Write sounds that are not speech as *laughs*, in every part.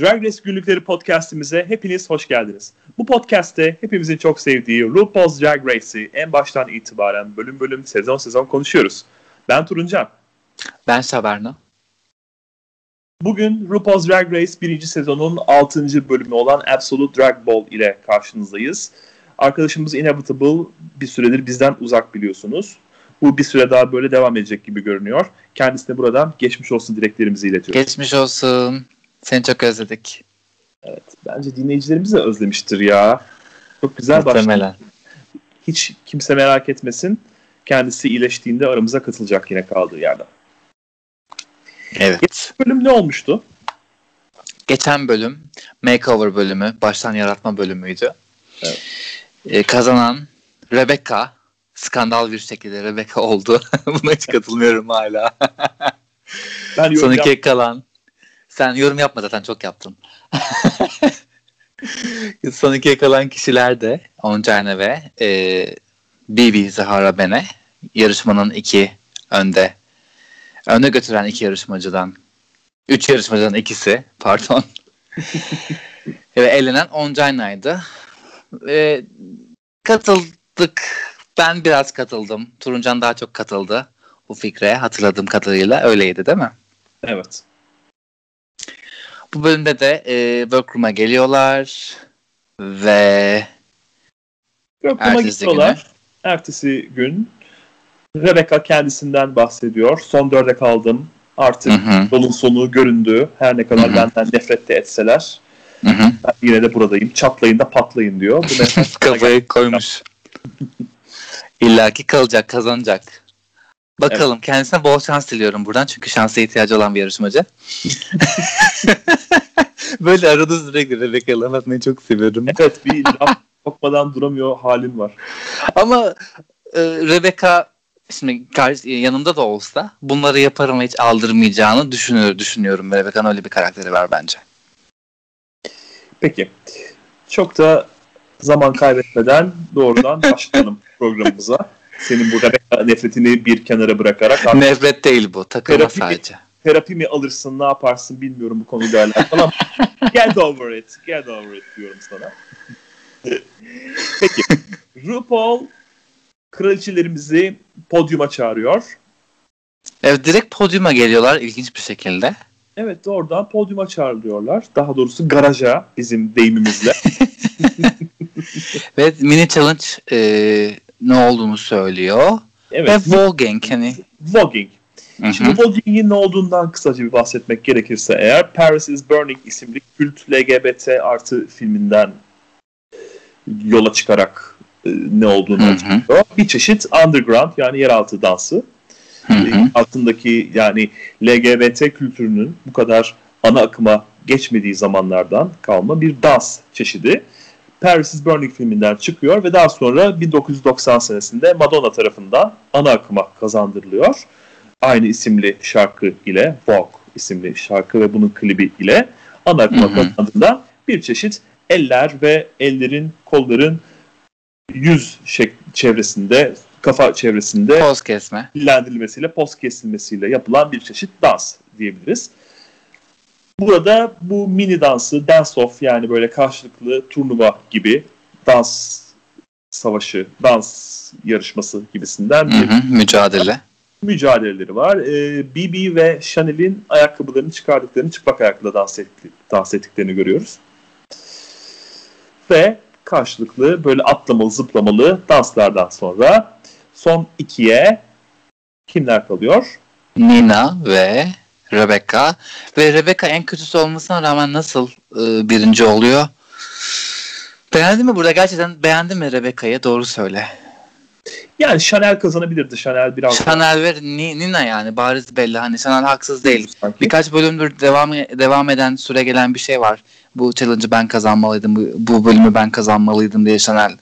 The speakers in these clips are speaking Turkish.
Drag Race Günlükleri podcastimize hepiniz hoş geldiniz. Bu podcast'te hepimizin çok sevdiği RuPaul's Drag Race'i en baştan itibaren bölüm bölüm sezon sezon konuşuyoruz. Ben Turuncan. Ben Saberna. Bugün RuPaul's Drag Race birinci sezonun 6. bölümü olan Absolute Drag Ball ile karşınızdayız. Arkadaşımız Inevitable bir süredir bizden uzak biliyorsunuz. Bu bir süre daha böyle devam edecek gibi görünüyor. Kendisine buradan geçmiş olsun dileklerimizi iletiyoruz. Geçmiş olsun. Seni çok özledik. Evet. Bence dinleyicilerimiz de özlemiştir ya. Çok güzel başladı. Hiç kimse merak etmesin. Kendisi iyileştiğinde aramıza katılacak yine kaldığı yerden. Evet. Geçen bölüm ne olmuştu? Geçen bölüm makeover bölümü, baştan yaratma bölümüydü. Evet. Ee, kazanan Rebecca skandal bir şekilde Rebecca oldu. *laughs* Buna hiç katılmıyorum hala. ben Son iki yap- kalan sen yorum yapma zaten çok yaptın. *laughs* Son iki kalan kişiler de Oncayna ve e, Bibi Zahara Bene yarışmanın iki önde önde götüren iki yarışmacıdan üç yarışmacıdan ikisi pardon *laughs* ve elenen Oncayna'ydı. E, katıldık. Ben biraz katıldım. Turuncan daha çok katıldı bu fikre hatırladığım kadarıyla öyleydi değil mi? Evet. Bu bölümde de e, Workroom'a geliyorlar ve Workroom'a gidiyorlar. Günü. Ertesi gün Rebecca kendisinden bahsediyor. Son dörde kaldım. Artık hı yolun sonu göründü. Her ne kadar hı hı. benden nefret de etseler. Ben yine de buradayım. Çatlayın da patlayın diyor. Bu *laughs* Kafayı koymuş. *laughs* İlla ki kalacak, kazanacak. Bakalım evet. kendisine bol şans diliyorum buradan çünkü şansa ihtiyacı olan bir yarışmacı. *laughs* Böyle arada sürekli Rebecca laf atmayı çok seviyorum. Evet bir laf sokmadan duramıyor halin var. Ama e, Rebecca şimdi yanımda da olsa bunları yaparım hiç aldırmayacağını düşünüyor, düşünüyorum. Rebecca'nın öyle bir karakteri var bence. Peki. Çok da zaman kaybetmeden doğrudan başlayalım *laughs* programımıza. Senin bu Rebecca nefretini bir kenara bırakarak. Nefret değil bu. Takılma terapi, sadece. Terapi mi alırsın ne yaparsın bilmiyorum bu konuyla alakalı *laughs* get over it. Get over it diyorum sana. Peki. RuPaul kraliçelerimizi podyuma çağırıyor. Evet direkt podyuma geliyorlar ilginç bir şekilde. Evet doğrudan podyuma çağırıyorlar. Daha doğrusu garaja bizim deyimimizle. *laughs* Ve mini challenge e, ne olduğunu söylüyor. Evet. Ve voguing hani. Voguing. Hı-hı. Şimdi voguing'in ne olduğundan kısaca bir bahsetmek gerekirse eğer Paris is Burning isimli kült LGBT artı filminden yola çıkarak e, ne olduğunu açıklıyor. Bir çeşit underground yani yeraltı dansı. Hı hı. E, altındaki yani LGBT kültürünün bu kadar ana akıma geçmediği zamanlardan kalma bir dans çeşidi. Paris is Burning filminden çıkıyor ve daha sonra 1990 senesinde Madonna tarafından ana akıma kazandırılıyor. Aynı isimli şarkı ile Vogue isimli şarkı ve bunun klibi ile ana akıma kazandığında bir çeşit eller ve ellerin, kolların yüz şek çevresinde, kafa çevresinde poz kesme, dillendirilmesiyle, poz kesilmesiyle yapılan bir çeşit dans diyebiliriz. Burada bu mini dansı, dance off yani böyle karşılıklı turnuva gibi dans savaşı, dans yarışması gibisinden bir hı hı, mücadele. Mücadeleleri var. Ee, BB ve Chanel'in ayakkabılarını çıkardıklarını, çıplak ayakla dans, etti, dans ettiklerini görüyoruz. Ve karşılıklı böyle atlamalı, zıplamalı danslardan sonra son ikiye kimler kalıyor? Nina ve Rebecca. Ve Rebecca en kötüsü olmasına rağmen nasıl e, birinci oluyor? Beğendin mi burada? Gerçekten beğendin mi Rebecca'yı? Doğru söyle. Yani Chanel kazanabilirdi. Chanel biraz Chanel ve Nina yani bariz belli. Hani Chanel haksız değil. Sanki. Birkaç bölümdür devam devam eden süre gelen bir şey var. Bu challenge'ı ben kazanmalıydım. Bu, bu bölümü ben kazanmalıydım diye Chanel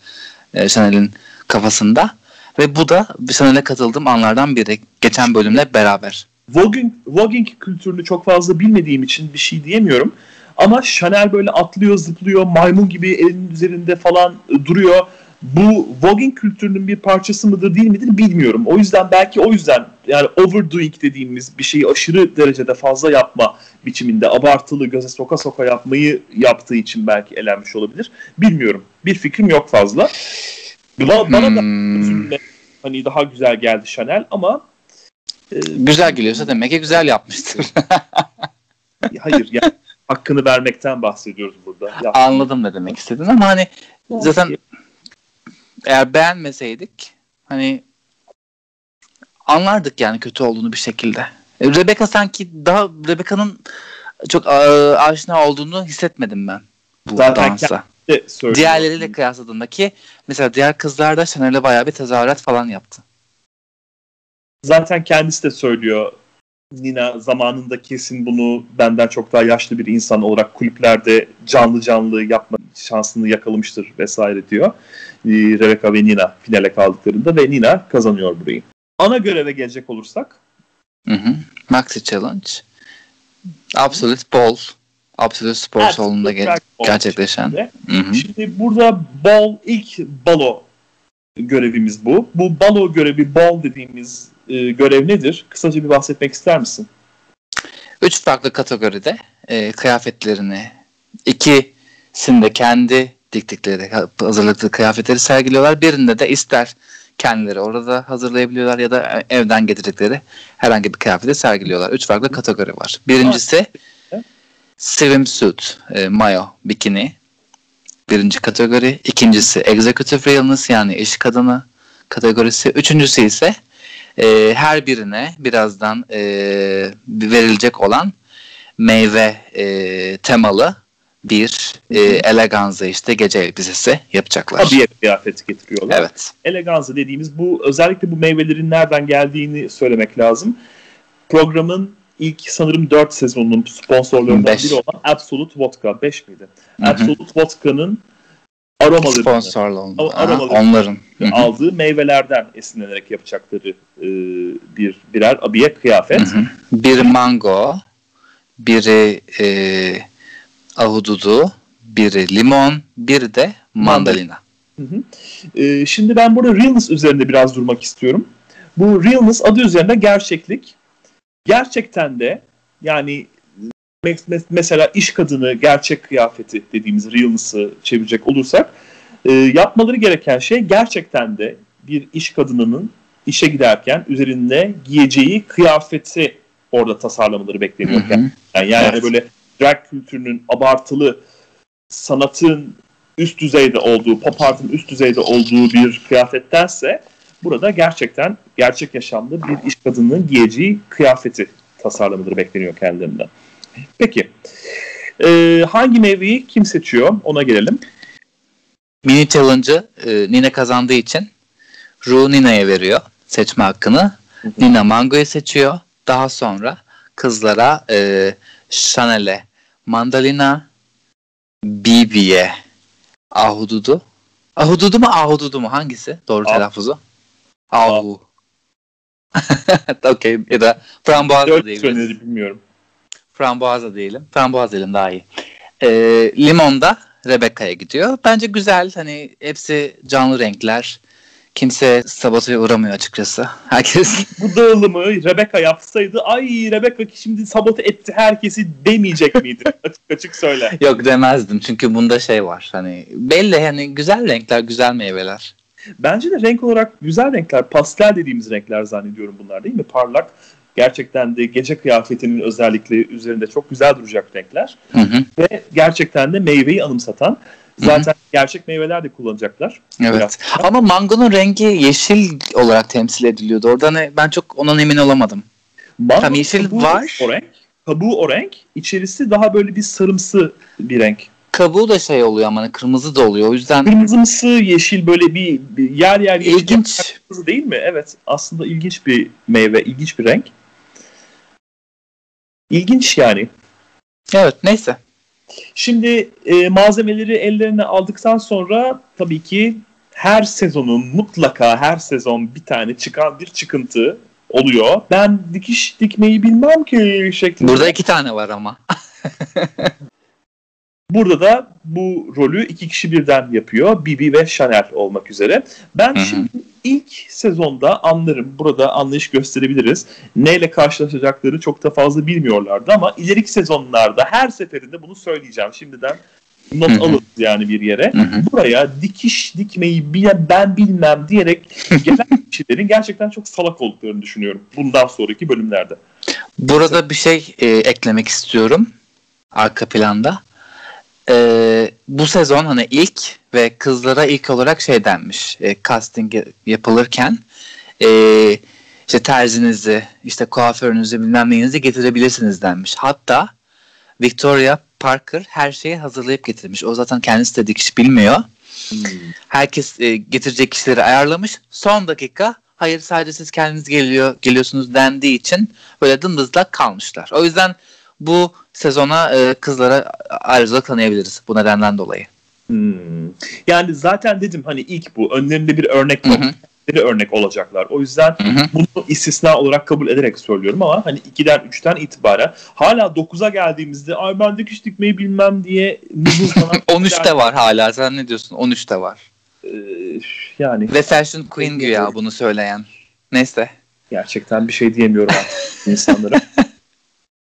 e, Chanel'in kafasında. Ve bu da Chanel'e katıldığım anlardan biri. Geçen bölümle beraber. Voguing, voguing kültürünü çok fazla bilmediğim için bir şey diyemiyorum. Ama Chanel böyle atlıyor, zıplıyor, maymun gibi elinin üzerinde falan duruyor. Bu voguing kültürünün bir parçası mıdır değil midir bilmiyorum. O yüzden belki o yüzden yani overdoing dediğimiz bir şeyi aşırı derecede fazla yapma biçiminde abartılı göze soka soka yapmayı yaptığı için belki elenmiş olabilir. Bilmiyorum. Bir fikrim yok fazla. Bana, bana da hmm. hani daha güzel geldi Chanel ama e, güzel geliyorsa demek ki güzel yapmıştır. *laughs* hayır yani hakkını vermekten bahsediyoruz burada. Yaptım. Anladım ne demek istedin ama hani zaten eğer beğenmeseydik hani anlardık yani kötü olduğunu bir şekilde. E, Rebecca sanki daha Rebecca'nın çok e, aşina olduğunu hissetmedim ben bu Zaten dansa. Diğerleriyle kıyasladığımda ki mesela diğer kızlar da Chanel'e bayağı bir tezahürat falan yaptı. Zaten kendisi de söylüyor Nina zamanında kesin bunu benden çok daha yaşlı bir insan olarak kulüplerde canlı canlı yapma şansını yakalamıştır vesaire diyor. Ee, Rebecca ve Nina finale kaldıklarında ve Nina kazanıyor burayı. Ana göreve gelecek olursak. Hı hı. Maxi Challenge. Absolute Ball. Absolute Spor evet, salonunda ge- gerçekleşen. Hı hı. Şimdi burada ball ilk balo görevimiz bu. Bu balo görevi ball dediğimiz e, görev nedir? Kısaca bir bahsetmek ister misin? Üç farklı kategoride e, kıyafetlerini ikisinde kendi diktikleri, hazırladığı kıyafetleri sergiliyorlar. Birinde de ister kendileri orada hazırlayabiliyorlar ya da evden getirdikleri herhangi bir kıyafeti sergiliyorlar. Üç farklı kategori var. Birincisi swimsuit, e, mayo, bikini. Birinci kategori. İkincisi executive realness yani iş kadını kategorisi. Üçüncüsü ise e, her birine birazdan e, verilecek olan meyve e, temalı bir e, eleganza işte gece elbisesi yapacaklar. Abiye kıyafeti getiriyorlar. Evet. Eleganza dediğimiz bu özellikle bu meyvelerin nereden geldiğini söylemek lazım. Programın ilk sanırım 4 sezonunun sponsorlarından Beş. biri olan Absolute Vodka. 5 miydi? Hı-hı. Absolute Vodka'nın aromalarını, Sponsorlu aromalarını onların aldığı meyvelerden esinlenerek yapacakları e, bir birer abiye kıyafet. Hı-hı. Bir mango, biri e, ahududu, biri limon, biri de mandalina. Hı hı. E, şimdi ben burada realness üzerinde biraz durmak istiyorum. Bu realness adı üzerinde gerçeklik. Gerçekten de yani mesela iş kadını gerçek kıyafeti dediğimiz realness'ı çevirecek olursak e, yapmaları gereken şey gerçekten de bir iş kadınının işe giderken üzerinde giyeceği kıyafeti orada tasarlamaları bekleniyor. Hı hı. Yani, yani evet. böyle drag kültürünün abartılı sanatın üst düzeyde olduğu, pop art'ın üst düzeyde olduğu bir kıyafettense burada gerçekten gerçek yaşamda bir iş kadının giyeceği kıyafeti tasarlamaları bekleniyor kendilerinden. Peki. Ee, hangi meyveyi kim seçiyor? Ona gelelim. Mini Challenge'ı e, Nina kazandığı için Ru Nina'ya veriyor seçme hakkını. Hı hı. Nina Mango'yu seçiyor. Daha sonra kızlara e, Chanel'e Mandalina, Bibi'ye Ahududu. Ahududu mu Ahududu mu hangisi? Doğru ah. telaffuzu. Ahu. *laughs* Okey ya da frambuaz da diyebiliriz. bilmiyorum. Frambuaz da diyelim. Frambuaz diyelim daha iyi. Ee, limon da Rebecca'ya gidiyor. Bence güzel. Hani hepsi canlı renkler. Kimse sabotaja uğramıyor açıkçası. Herkes... *laughs* Bu dağılımı Rebecca yapsaydı ay Rebecca şimdi sabote etti herkesi demeyecek miydi? *laughs* açık açık söyle. Yok demezdim çünkü bunda şey var. Hani belli hani güzel renkler, güzel meyveler. Bence de renk olarak güzel renkler. Pastel dediğimiz renkler zannediyorum bunlar değil mi? Parlak. Gerçekten de gece kıyafetinin özellikle üzerinde çok güzel duracak renkler. Hı hı. Ve gerçekten de meyveyi anımsatan Zaten Hı-hı. gerçek meyveler de kullanacaklar. Evet. Ama mangonun rengi yeşil olarak temsil ediliyordu. Orada ne, ben çok ondan emin olamadım. Mango Tam yeşil var. O renk. Kabuğu o renk. İçerisi daha böyle bir sarımsı bir renk. Kabuğu da şey oluyor ama hani kırmızı da oluyor. O yüzden kırmızımsı yeşil böyle bir, bir yer yer yeşil ilginç değil mi? Evet. Aslında ilginç bir meyve, ilginç bir renk. İlginç yani. Evet, neyse. Şimdi e, malzemeleri ellerine aldıktan sonra tabii ki her sezonun mutlaka her sezon bir tane çıkan bir çıkıntı oluyor. Ben dikiş dikmeyi bilmem ki şeklinde. Burada iki tane var ama. *laughs* Burada da bu rolü iki kişi birden yapıyor. Bibi ve Chanel olmak üzere. Ben Hı-hı. şimdi ilk sezonda anlarım. Burada anlayış gösterebiliriz. Neyle karşılaşacakları çok da fazla bilmiyorlardı ama ileriki sezonlarda her seferinde bunu söyleyeceğim. Şimdiden not Hı-hı. alırız yani bir yere. Hı-hı. Buraya dikiş dikmeyi bile ben bilmem diyerek *laughs* gelen kişilerin gerçekten çok salak olduklarını düşünüyorum. Bundan sonraki bölümlerde. Burada bir şey e, eklemek istiyorum arka planda e, bu sezon hani ilk ve kızlara ilk olarak şey denmiş e, casting yapılırken e, işte terzinizi işte kuaförünüzü bilmem neyinizi getirebilirsiniz denmiş. Hatta Victoria Parker her şeyi hazırlayıp getirmiş. O zaten kendisi de dikiş bilmiyor. Hmm. Herkes e, getirecek kişileri ayarlamış. Son dakika hayır sadece siz kendiniz geliyor geliyorsunuz dendiği için böyle dımdızlak kalmışlar. O yüzden bu sezona e, kızlara ayrıcalık tanıyabiliriz bu nedenden dolayı. Hmm. Yani zaten dedim hani ilk bu önlerinde bir örnek. Bir örnek olacaklar. O yüzden Hı-hı. bunu istisna olarak kabul ederek söylüyorum ama hani 2'den 3'ten itibaren hala 9'a geldiğimizde ay ben dikiş dikmeyi bilmem diye 13'te *laughs* var hala. Sen ne diyorsun? 13'te var. Ee, yani. Ve Fashion Queen güya bunu söyleyen. Neyse. Gerçekten bir şey diyemiyorum artık *laughs* insanlara.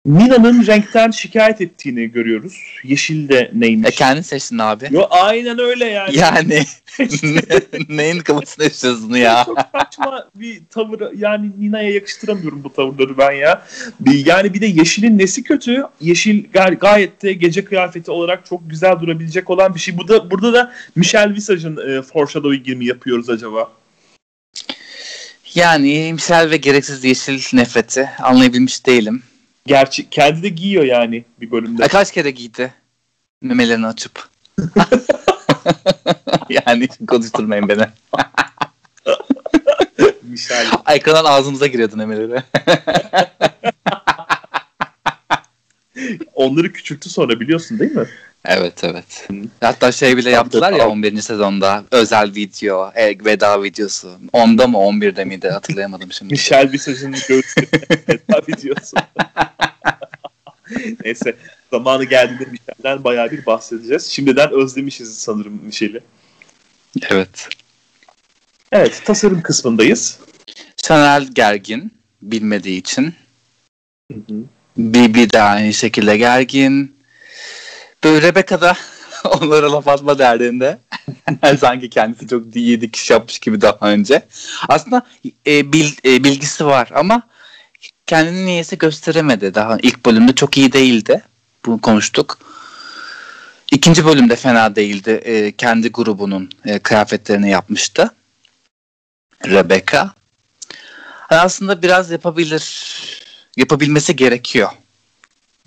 Nina'nın renkten şikayet ettiğini görüyoruz. Yeşil de neymiş? E kendin seçtin abi. Yo aynen öyle yani. Yani *laughs* neyin kafasına yaşıyorsun ya? Çok saçma bir tavır. Yani Nina'ya yakıştıramıyorum bu tavırları ben ya. Yani bir de yeşilin nesi kötü? Yeşil gay- gayet de gece kıyafeti olarak çok güzel durabilecek olan bir şey. Burada, burada da Michelle Visage'ın e, foreshadowing'i yapıyoruz acaba? Yani Michelle ve gereksiz yeşil nefreti anlayabilmiş değilim. Gerçi kendi de giyiyor yani bir bölümde. E, kaç kere giydi? Memelerini açıp. *laughs* yani konuşturmayın beni. *laughs* Michel. Ekrandan ağzımıza giriyordu memeleri. *laughs* Onları küçülttü sonra biliyorsun değil mi? Evet evet. Hatta şey bile yaptılar ya 11. sezonda özel video, e, veda videosu. Onda mı 11'de miydi hatırlayamadım şimdi. Michel Visage'ın göğsü *laughs* veda videosu. Neyse zamanı geldiğinde Michel'den bayağı bir bahsedeceğiz. Şimdiden özlemişiz sanırım Michel'i. Evet. Evet tasarım kısmındayız. Chanel gergin bilmediği için. Hı hı. Bibi de aynı şekilde gergin. Böyle Rebecca da *laughs* onlara laf atma derdinde. *laughs* Sanki kendisi çok iyi dikiş yapmış gibi daha önce. Aslında e, bil, e, bilgisi var ama kendini niyeyse gösteremedi. Daha ilk bölümde çok iyi değildi. Bunu konuştuk. İkinci bölümde fena değildi. E, kendi grubunun e, kıyafetlerini yapmıştı. Rebecca. Yani aslında biraz yapabilir. Yapabilmesi gerekiyor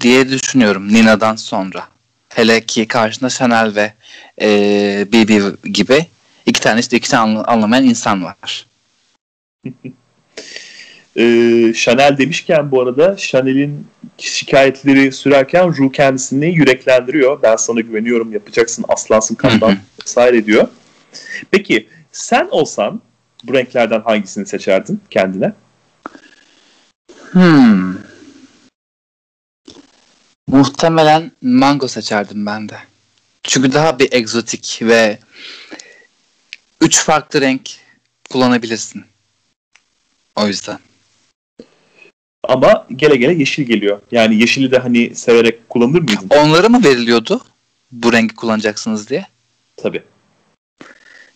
diye düşünüyorum Nina'dan sonra. Hele ki karşında Chanel ve e, Bibi gibi iki tane işte iki tane anlamayan insan var. Ee, *laughs* Chanel demişken bu arada Chanel'in şikayetleri sürerken Ru kendisini yüreklendiriyor. Ben sana güveniyorum yapacaksın aslansın kaptan vesaire diyor. Peki sen olsan bu renklerden hangisini seçerdin kendine? Hmm. Muhtemelen mango seçerdim ben de. Çünkü daha bir egzotik ve üç farklı renk kullanabilirsin. O yüzden. Ama gele gele yeşil geliyor. Yani yeşili de hani severek kullanır mıydın? Onlara mı veriliyordu bu rengi kullanacaksınız diye? Tabii.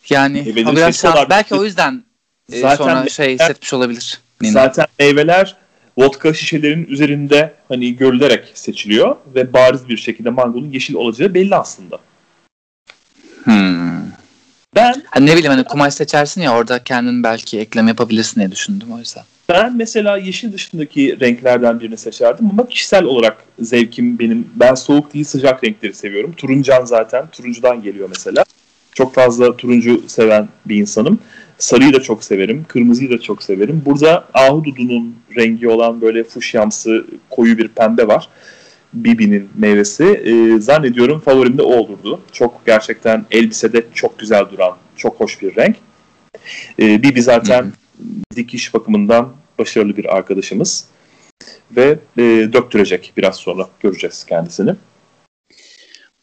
Yani biraz şans, belki o yüzden e, zaten sonra şey hissetmiş olabilir. Nina. Zaten meyveler vodka şişelerin üzerinde hani görülerek seçiliyor ve bariz bir şekilde mangonun yeşil olacağı belli aslında. Hmm. Ben hani ne bileyim hani kumaş seçersin ya orada kendin belki ekleme yapabilirsin diye düşündüm o yüzden. Ben mesela yeşil dışındaki renklerden birini seçerdim ama kişisel olarak zevkim benim. Ben soğuk değil sıcak renkleri seviyorum. Turuncan zaten. Turuncudan geliyor mesela. Çok fazla turuncu seven bir insanım. Sarıyı da çok severim. Kırmızıyı da çok severim. Burada ahududunun rengi olan böyle fuşyamsı koyu bir pembe var. Bibi'nin meyvesi. Ee, zannediyorum favorim de o olurdu. Çok gerçekten elbisede çok güzel duran, çok hoş bir renk. Ee, Bibi zaten hı hı dikiş bakımından başarılı bir arkadaşımız ve e, döktürecek biraz sonra göreceğiz kendisini.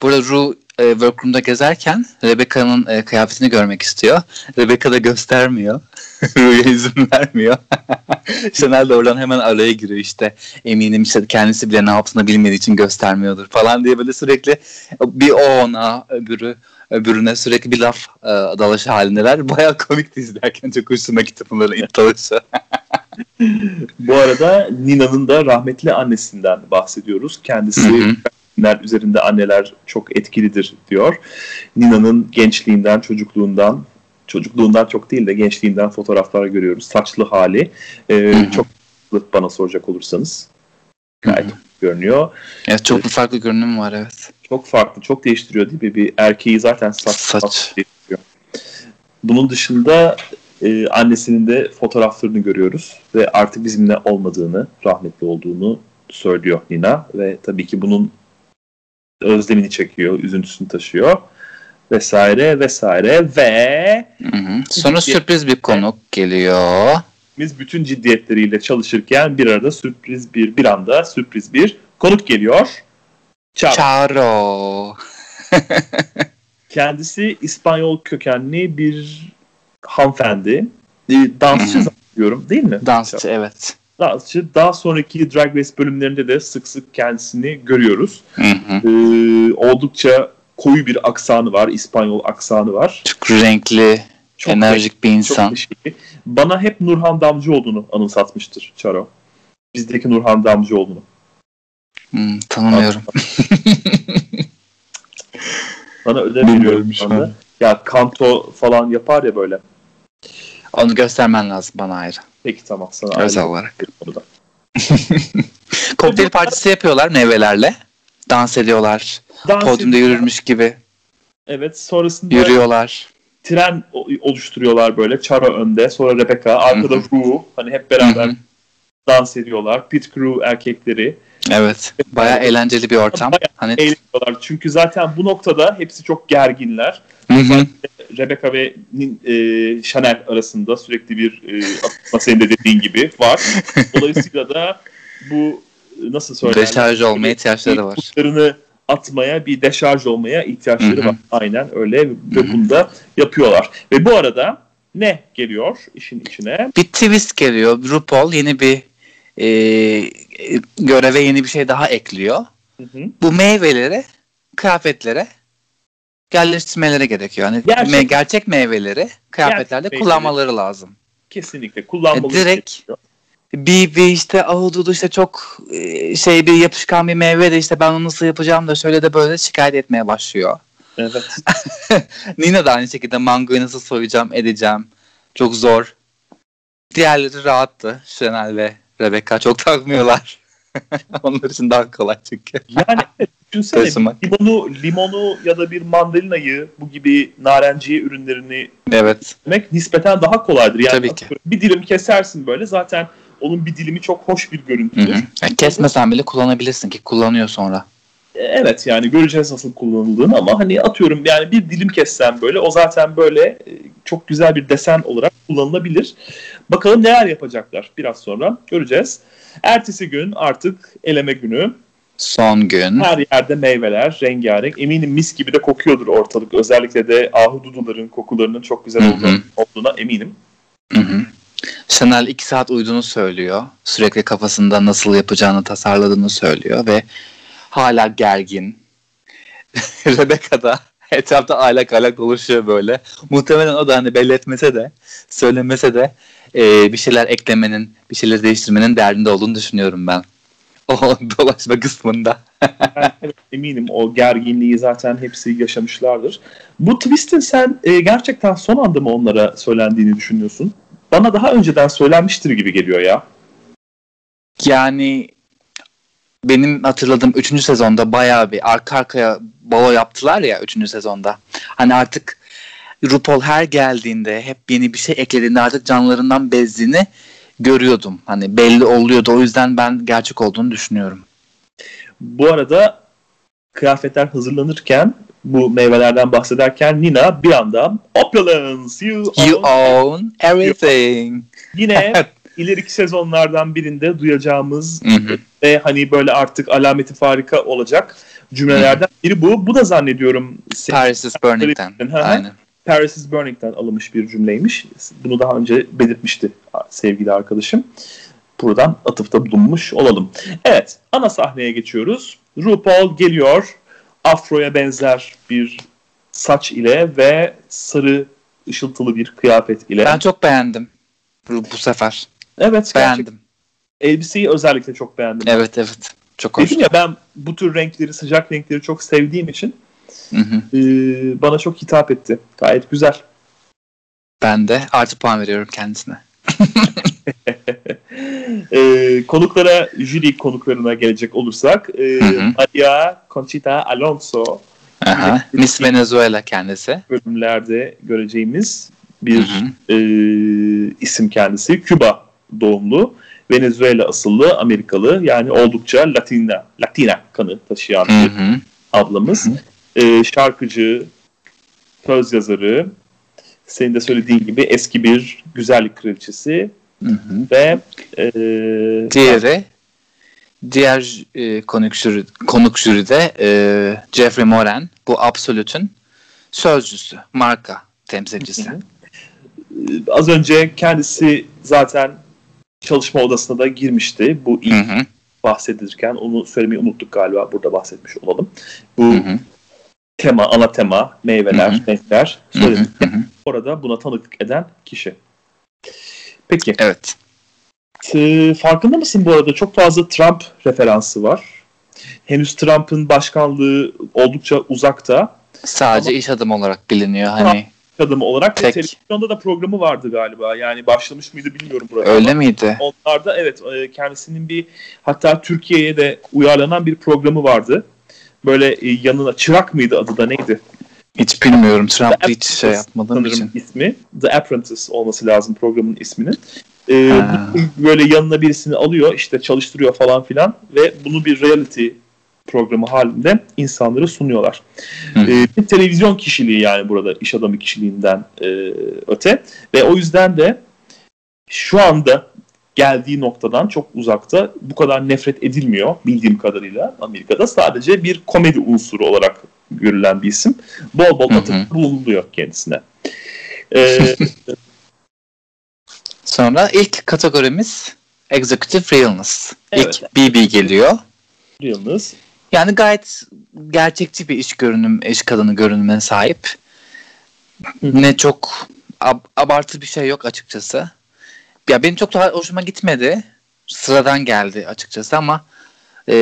Burada Ru e, workroom'da gezerken Rebecca'nın e, kıyafetini görmek istiyor. Rebecca da göstermiyor. *laughs* Ru'ya izin vermiyor. *laughs* Chanel de oradan hemen araya giriyor işte. Eminim işte kendisi bile ne yaptığını bilmediği için göstermiyordur falan diye böyle sürekli bir o ona öbürü öbürüne sürekli bir laf e, dalaşı halindeler. *laughs* Baya komikti izlerken çok hoşuma gitti bunların dalaşı. Bu arada Nina'nın da rahmetli annesinden bahsediyoruz. Kendisi filmler üzerinde anneler çok etkilidir diyor. Nina'nın gençliğinden, çocukluğundan, çocukluğundan çok değil de gençliğinden fotoğraflar görüyoruz. Saçlı hali. Ee, çok bana soracak olursanız. Gayet görünüyor. Evet, çok ee, farklı görünüm var evet. Çok farklı, çok değiştiriyor değil mi? Bir erkeği zaten saç, saç. değiştiriyor. Bunun dışında e, annesinin de fotoğraflarını görüyoruz ve artık bizimle olmadığını, rahmetli olduğunu söylüyor Nina ve tabii ki bunun özlemini çekiyor, üzüntüsünü taşıyor vesaire vesaire ve hı hı. sonra sürpriz bir konuk geliyor. Biz bütün ciddiyetleriyle çalışırken bir arada sürpriz bir bir anda sürpriz bir konuk geliyor. Charo. *laughs* Charo. Kendisi İspanyol kökenli bir hanımefendi. Dansçı zannediyorum değil mi? Dansçı evet dansçı. Daha sonraki Drag Race bölümlerinde de sık sık kendisini görüyoruz. Hı hı. Ee, oldukça koyu bir aksanı var. İspanyol aksanı var. Çok renkli, çok enerjik renkli, bir insan. Çok Bana hep Nurhan Damcıoğlu'nu anımsatmıştır Çaro. Bizdeki Nurhan Damcıoğlu'nu. Hmm, tanımıyorum. *laughs* Bana ödev veriyorum şu anda. Ya kanto falan yapar ya böyle. Onu göstermen lazım bana ayrı. Peki tamam sana Özel olarak. *laughs* Kokteyl partisi yapıyorlar meyvelerle. Dans ediyorlar. Dans Podyumda ediyorlar. yürürmüş gibi. Evet sonrasında yürüyorlar. Tren oluşturuyorlar böyle. Charo önde sonra Rebecca. Arkada Ru. Hani hep beraber Hı-hı. dans ediyorlar. Pit crew erkekleri. Evet. Baya eğlenceli bir ortam. Bayağı hani... eğleniyorlar. Çünkü zaten bu noktada hepsi çok gerginler. Hı hı. Rebecca ve e, Chanel arasında sürekli bir e, atma senin de dediğin gibi var. Dolayısıyla da bu nasıl söylenir? Deşarj olmaya ihtiyaçları var. Kutlarını atmaya bir deşarj olmaya ihtiyaçları Hı-hı. var. Aynen öyle ve bunu da yapıyorlar. Ve bu arada ne geliyor işin içine? Bir twist geliyor. RuPaul yeni bir e, göreve yeni bir şey daha ekliyor. Hı-hı. Bu meyvelere, kıyafetlere yerleştirmeleri gerekiyor. Yani gerçek, me- gerçek meyveleri kıyafetlerde gerçek kullanmaları meyveleri. lazım. Kesinlikle kullanmaları direkt gerekiyor. bir, bir işte ahududu işte çok e, şey bir yapışkan bir meyve de işte ben onu nasıl yapacağım da şöyle de böyle şikayet etmeye başlıyor. Evet. *laughs* Nina da aynı şekilde mangoyu nasıl soyacağım edeceğim. Çok zor. Diğerleri rahattı. Chanel ve Rebecca çok takmıyorlar. *laughs* Onlar için daha kolay çünkü. Yani düşünsene Taşımak. limonu, limonu ya da bir mandalinayı bu gibi narenciye ürünlerini evet. yemek nispeten daha kolaydır. Yani Tabii ki. Bir dilim kesersin böyle zaten onun bir dilimi çok hoş bir görüntüdür. Yani kesmesen bile kullanabilirsin ki kullanıyor sonra. E, evet yani göreceğiz nasıl kullanıldığını ama hani atıyorum yani bir dilim kessen böyle o zaten böyle e, çok güzel bir desen olarak kullanılabilir. Bakalım neler yapacaklar biraz sonra göreceğiz. Ertesi gün artık eleme günü. Son gün. Her yerde meyveler rengarenk. Eminim mis gibi de kokuyordur ortalık. Özellikle de ahududuların kokularının çok güzel olduğunu, olduğuna eminim. Hı-hı. Chanel iki saat uyuduğunu söylüyor. Sürekli kafasında nasıl yapacağını tasarladığını söylüyor ve hala gergin. *laughs* Rebecca da etrafta aylak aylak dolaşıyor böyle. Muhtemelen o da hani belli etmese de söylemese de e, bir şeyler eklemenin, bir şeyler değiştirmenin derdinde olduğunu düşünüyorum ben. O dolaşma kısmında. *laughs* evet, eminim o gerginliği zaten hepsi yaşamışlardır. Bu twist'in sen e, gerçekten son anda mı onlara söylendiğini düşünüyorsun? Bana daha önceden söylenmiştir gibi geliyor ya. Yani benim hatırladığım 3. sezonda bayağı bir arka arkaya balo yaptılar ya 3. sezonda. Hani artık RuPaul her geldiğinde hep yeni bir şey eklediğinde artık canlarından bezdiğini görüyordum. Hani belli oluyordu. O yüzden ben gerçek olduğunu düşünüyorum. Bu arada kıyafetler hazırlanırken bu meyvelerden bahsederken Nina bir anda opulence you, you own, own everything. Yine *laughs* ileriki sezonlardan birinde duyacağımız ve hani böyle artık alameti farika olacak cümlelerden biri bu. Bu da zannediyorum Paris is Burning'den. Aynen. Paris is Burning'den alınmış bir cümleymiş. Bunu daha önce belirtmişti sevgili arkadaşım. Buradan atıfta bulunmuş olalım. Evet, ana sahneye geçiyoruz. RuPaul geliyor. Afro'ya benzer bir saç ile ve sarı ışıltılı bir kıyafet ile. Ben çok beğendim bu, bu sefer. Evet, beğendim. Gerçekten. Elbiseyi özellikle çok beğendim. Evet, evet. Çok hoş. Dedim ya ben bu tür renkleri, sıcak renkleri çok sevdiğim için hı hı. E, bana çok hitap etti. Gayet güzel. Ben de artı puan veriyorum kendisine. *laughs* e, konuklara, jüri konuklarına gelecek olursak e, Maria Conchita Alonso Aha, Miss Venezuela kendisi. Bölümlerde göreceğimiz bir E, isim kendisi. Küba doğumlu. Venezuela asıllı Amerikalı yani oldukça Latina Latina kanı taşıyan bir ablamız. E, şarkıcı, söz yazarı, senin de söylediğin gibi eski bir güzellik kraliçesi hı hı. ve e, diğeri diğer e, konuk, jüri, konuk jüride e, Jeffrey Moran bu Absolute'ün sözcüsü, marka temsilcisi. Hı hı. E, az önce kendisi zaten çalışma odasına da girmişti. Bu ilk hı hı. bahsedilirken onu söylemeyi unuttuk galiba. Burada bahsetmiş olalım. Bu hı hı. Tema, ana tema, meyveler, hı hı. renkler söyledik. Orada buna tanıklık eden kişi. Peki. Evet. T- farkında mısın bu arada çok fazla Trump referansı var. Henüz Trump'ın başkanlığı oldukça uzakta. Sadece Ama, iş adamı olarak biliniyor hani. adamı olarak tek. televizyonda da programı vardı galiba. Yani başlamış mıydı bilmiyorum burada. Öyle Ama miydi? Onlarda evet e, kendisinin bir hatta Türkiye'ye de uyarlanan bir programı vardı. Böyle e, yanına çırak mıydı adı da neydi? Hiç bilmiyorum. Trump hiç şey yapmadığım için. ismi. The Apprentice olması lazım programın isminin. Ee, böyle yanına birisini alıyor işte çalıştırıyor falan filan ve bunu bir reality programı halinde insanlara sunuyorlar. Ee, bir televizyon kişiliği yani burada iş adamı kişiliğinden e, öte ve o yüzden de şu anda geldiği noktadan çok uzakta bu kadar nefret edilmiyor bildiğim kadarıyla Amerika'da sadece bir komedi unsuru olarak görülen bir isim. Bol bol atıp bulunuyor kendisine. Ee, *laughs* Sonra ilk kategorimiz Executive Realness. Evet. İlk BB geliyor. Realness. Yani gayet gerçekçi bir iş görünüm, iş kadını görünümüne sahip. Ne çok ab- abartı bir şey yok açıkçası. Ya benim çok daha hoşuma gitmedi. Sıradan geldi açıkçası ama e,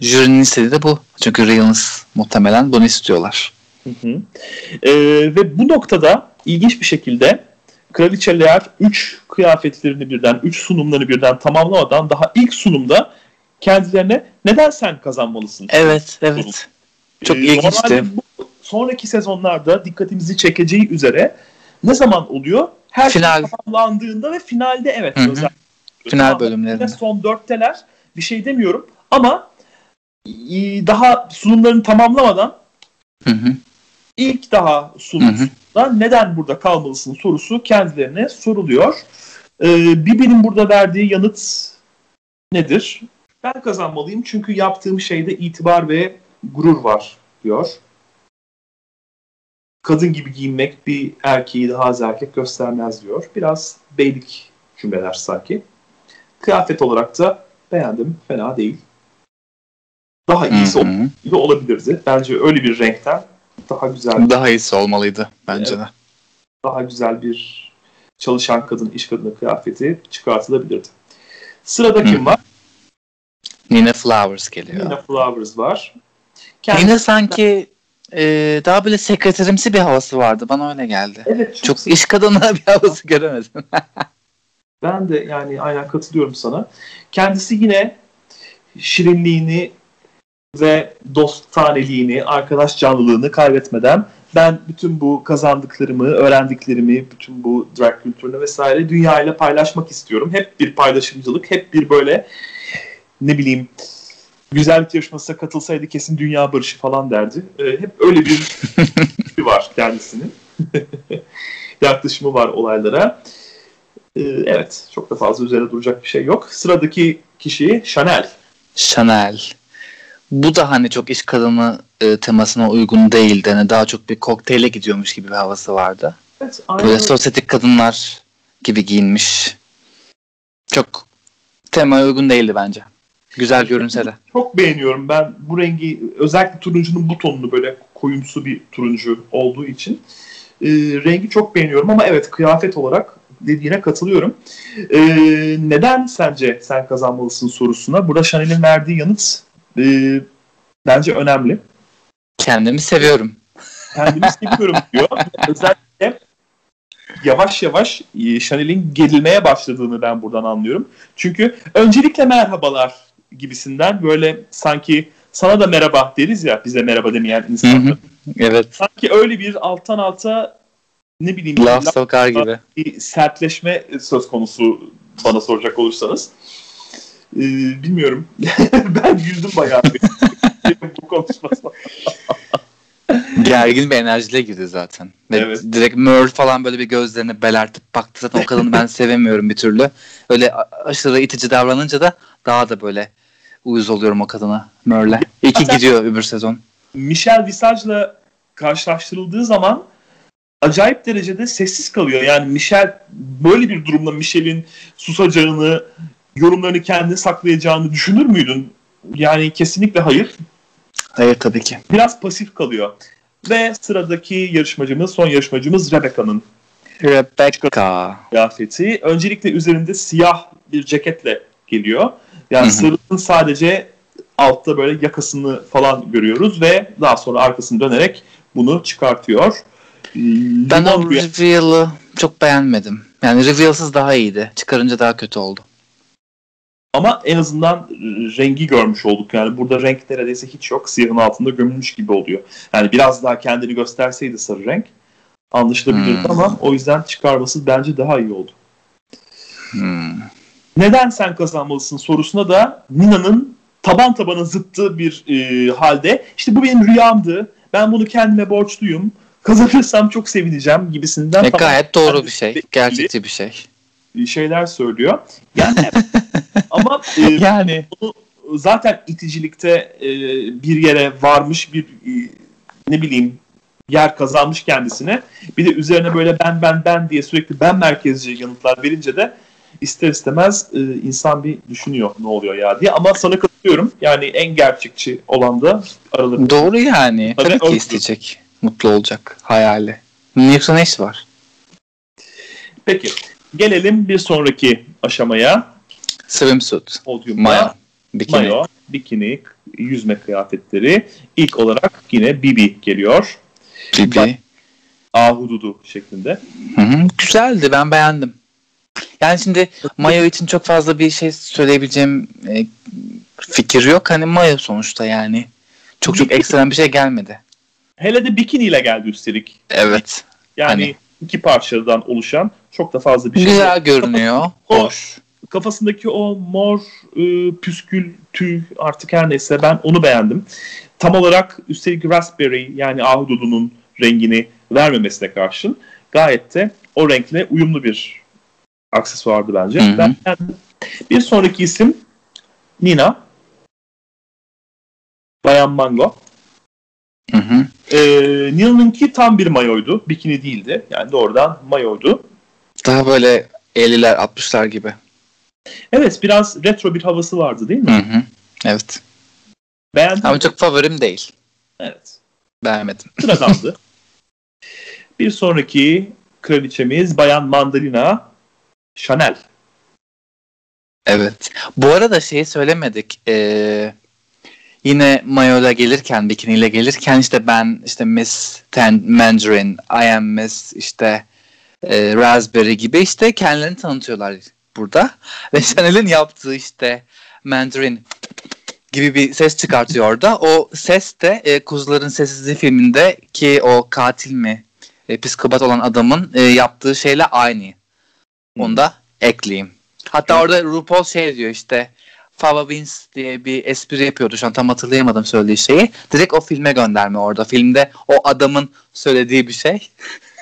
jürinin istediği de bu. Çünkü Realness muhtemelen bunu istiyorlar. Hı hı. E, ve bu noktada ilginç bir şekilde kraliçeler 3 kıyafetlerini birden, 3 sunumlarını birden tamamlamadan daha ilk sunumda kendilerine neden sen kazanmalısın? Evet, evet. Çok ee, ilginçti. Bu, sonraki sezonlarda dikkatimizi çekeceği üzere ne zaman oluyor? Her şey Final. şey tamamlandığında ve finalde evet. Hı-hı. Özellikle. Final bölümlerinde. Son dörtteler bir şey demiyorum ama daha sunumlarını tamamlamadan hı hı. ilk daha sunumda neden burada kalmalısın sorusu kendilerine soruluyor. Ee, Bibi'nin burada verdiği yanıt nedir? Ben kazanmalıyım çünkü yaptığım şeyde itibar ve gurur var diyor. Kadın gibi giyinmek bir erkeği daha az erkek göstermez diyor. Biraz beylik cümleler sanki. Kıyafet olarak da beğendim. Fena değil daha iyisi Hı-hı. olabilirdi. Bence öyle bir renkten daha güzel. Daha iyisi olmalıydı bence evet. de. Daha güzel bir çalışan kadın, iş kadını kıyafeti çıkartılabilirdi. Sırada kim var? Nina Flowers geliyor. Nina Flowers var. Kendisi Nina sanki e, daha böyle sekreterimsi bir havası vardı. Bana öyle geldi. Evet. Çok, çok iş kadını bir havası göremedim. *laughs* ben de yani aynen katılıyorum sana. Kendisi yine şirinliğini ve dost taneliğini, arkadaş canlılığını kaybetmeden ben bütün bu kazandıklarımı, öğrendiklerimi, bütün bu drag kültürünü vesaire dünya ile paylaşmak istiyorum. Hep bir paylaşımcılık, hep bir böyle ne bileyim güzellik yarışmasına katılsaydı kesin dünya barışı falan derdi. Ee, hep öyle bir *laughs* var kendisinin. *laughs* Yaklaşımı var olaylara. Ee, evet, çok da fazla üzerine duracak bir şey yok. Sıradaki kişi Chanel. Chanel. bu da hani çok iş kadını e, temasına uygun değildi. Hani daha çok bir kokteyle gidiyormuş gibi bir havası vardı. Evet, aynen. Böyle sosyetik kadınlar gibi giyinmiş. Çok temaya uygun değildi bence. Güzel görünse de. Çok beğeniyorum. Ben bu rengi özellikle turuncunun bu tonunu böyle koyumsu bir turuncu olduğu için e, rengi çok beğeniyorum ama evet kıyafet olarak dediğine katılıyorum. E, neden sence sen kazanmalısın sorusuna burada Chanel'in verdiği yanıt e, bence önemli. Kendimi seviyorum. Kendimi seviyorum diyor. *laughs* Özellikle yavaş yavaş e, Chanel'in gerilmeye başladığını ben buradan anlıyorum. Çünkü öncelikle merhabalar gibisinden böyle sanki sana da merhaba deriz ya bize merhaba demeyen insanlar. Evet. Sanki öyle bir alttan alta ne bileyim laf sokar gibi bir sertleşme söz konusu bana soracak olursanız. Ee, bilmiyorum. *laughs* ben güldüm bayağı *laughs* bu konuşmasına. Gergin bir enerjiyle girdi zaten. Ve evet. direkt Merle falan böyle bir gözlerini belertip baktı. Zaten o kadını ben *laughs* sevemiyorum bir türlü. Öyle aşırı itici davranınca da daha da böyle uyuz oluyorum o kadına Merle. İki gidiyor öbür sezon. Michel Visage'la karşılaştırıldığı zaman acayip derecede sessiz kalıyor. Yani Michel böyle bir durumda Michel'in susacağını, yorumlarını kendine saklayacağını düşünür müydün? Yani kesinlikle hayır. Hayır tabii ki. Biraz pasif kalıyor. Ve sıradaki yarışmacımız, son yarışmacımız Rebecca'nın. Rebecca. Kıyafeti. Öncelikle üzerinde siyah bir ceketle geliyor. Yani sırrının sadece altta böyle yakasını falan görüyoruz ve daha sonra arkasını dönerek bunu çıkartıyor. Ben o reveal'ı çok beğenmedim. Yani reveal'sız daha iyiydi. Çıkarınca daha kötü oldu. Ama en azından rengi görmüş olduk. Yani burada renk neredeyse hiç yok. Siyahın altında gömülmüş gibi oluyor. Yani biraz daha kendini gösterseydi sarı renk anlaşılabilirdi hmm. ama o yüzden çıkarması bence daha iyi oldu. Hmm. Neden sen kazanmalısın sorusuna da Nina'nın taban tabana zıttı bir e, halde işte bu benim rüyamdı. Ben bunu kendime borçluyum. Kazanırsam çok sevineceğim gibisinden. E, gayet doğru bir şey. Gerçekçi bir şey. Şeyler söylüyor. Yani *laughs* ama e, yani onu zaten iticilikte e, bir yere varmış bir e, ne bileyim yer kazanmış kendisine. Bir de üzerine böyle ben ben ben diye sürekli ben merkezci yanıtlar verince de ister istemez e, insan bir düşünüyor ne oluyor ya diye. Ama sana katılıyorum. Yani en gerçekçi olan da aralarında. Doğru yani. Tabii, Tabii ki isteyecek. Mutlu olacak. Hayali. Yoksa ne işi var? Peki. Gelelim bir sonraki aşamaya. Swimsuit. Podyumda. Maya. Bikini. Mayo, bikini, yüzme kıyafetleri. İlk olarak yine Bibi geliyor. Bibi. Ahududu şeklinde. Hı hı, güzeldi ben beğendim. Yani şimdi Mayo için çok fazla bir şey söyleyebileceğim e, fikir yok. Hani Mayo sonuçta yani. Çok çok ekstrem bir şey gelmedi. Hele de bikini ile geldi üstelik. Evet. Yani hani. iki parçadan oluşan çok da fazla bir şey. Güzel yok. görünüyor. Hoş. Kafasındaki o mor e, püskül tüy artık her neyse ben onu beğendim. Tam olarak üstelik raspberry yani ahududunun rengini vermemesine karşın gayet de o renkle uyumlu bir aksesuardı bence. Hı hı. Ben bir sonraki isim Nina. Bayan Mango. Hı hı. Ee, Nina'nınki tam bir mayoydu. Bikini değildi. Yani doğrudan mayoydu. Daha böyle 50'ler 60'lar gibi. Evet biraz retro bir havası vardı değil mi? Hı hı. Evet. Beğendim. Ama çok favorim değil. Evet. Beğenmedim. Sıradandı. *laughs* bir sonraki kraliçemiz Bayan Mandalina Chanel. Evet. Bu arada şeyi söylemedik. Ee, yine mayola gelirken, bikiniyle gelirken işte ben işte Miss Ten Mandarin, I am Miss işte e, Raspberry gibi işte kendilerini tanıtıyorlar burada. Ve *laughs* Chanel'in yaptığı işte Mandarin gibi bir ses çıkartıyor orada. O ses de e, Kuzuların Sessizliği filminde ki o katil mi e, psikopat olan adamın e, yaptığı şeyle aynı. Onu da ekleyeyim. Hatta evet. orada RuPaul şey diyor işte Fava Vince diye bir espri yapıyordu. Şu an tam hatırlayamadım söylediği şeyi. Direkt o filme gönderme orada. Filmde o adamın söylediği bir şey.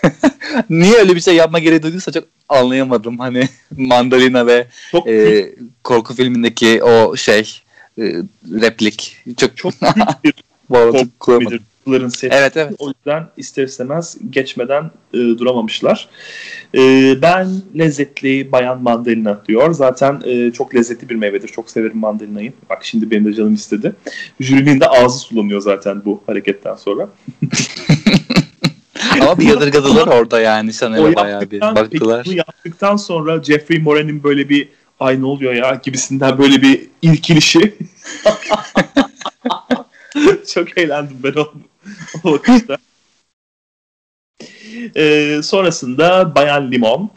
*laughs* Niye öyle bir şey yapma gereği duyduysa çok anlayamadım. Hani *laughs* Mandalina ve çok... e, korku filmindeki o şey e, replik. Çok çok büyük bir *laughs* komiktir. sesi. Evet evet. O yüzden ister istemez geçmeden e, duramamışlar. E, ben lezzetli bayan mandalina diyor. Zaten e, çok lezzetli bir meyvedir. Çok severim mandalinayı. Bak şimdi benim de canım istedi. Jürinin de ağzı sulanıyor zaten bu hareketten sonra. *laughs* Ama bir yadırgadılar orada yani Chanel'e bayağı bir baktılar. Peki yaptıktan sonra Jeffrey Moran'in böyle bir ay ne oluyor ya gibisinden böyle bir irkilişi. *laughs* *laughs* Çok eğlendim ben o, o bakışta. Ee, sonrasında Bayan Limon.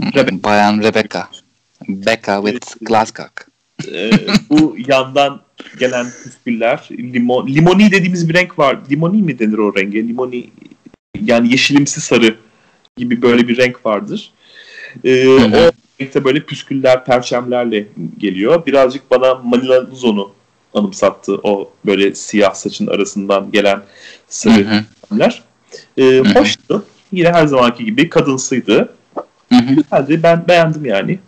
Rebe- Bayan Rebecca. Becca with Glasgow. Ee, bu yandan gelen püsküller limon, limoni dediğimiz bir renk var. Limoni mi denir o renge? Limoni yani yeşilimsi sarı gibi böyle bir renk vardır. Ee, o renkte böyle püsküller, perçemlerle geliyor. Birazcık bana Manila Luzon'u anımsattı. O böyle siyah saçın arasından gelen sarı perçemler. Ee, hoştu. Yine her zamanki gibi kadınsıydı. Güzeldi. Ben beğendim yani.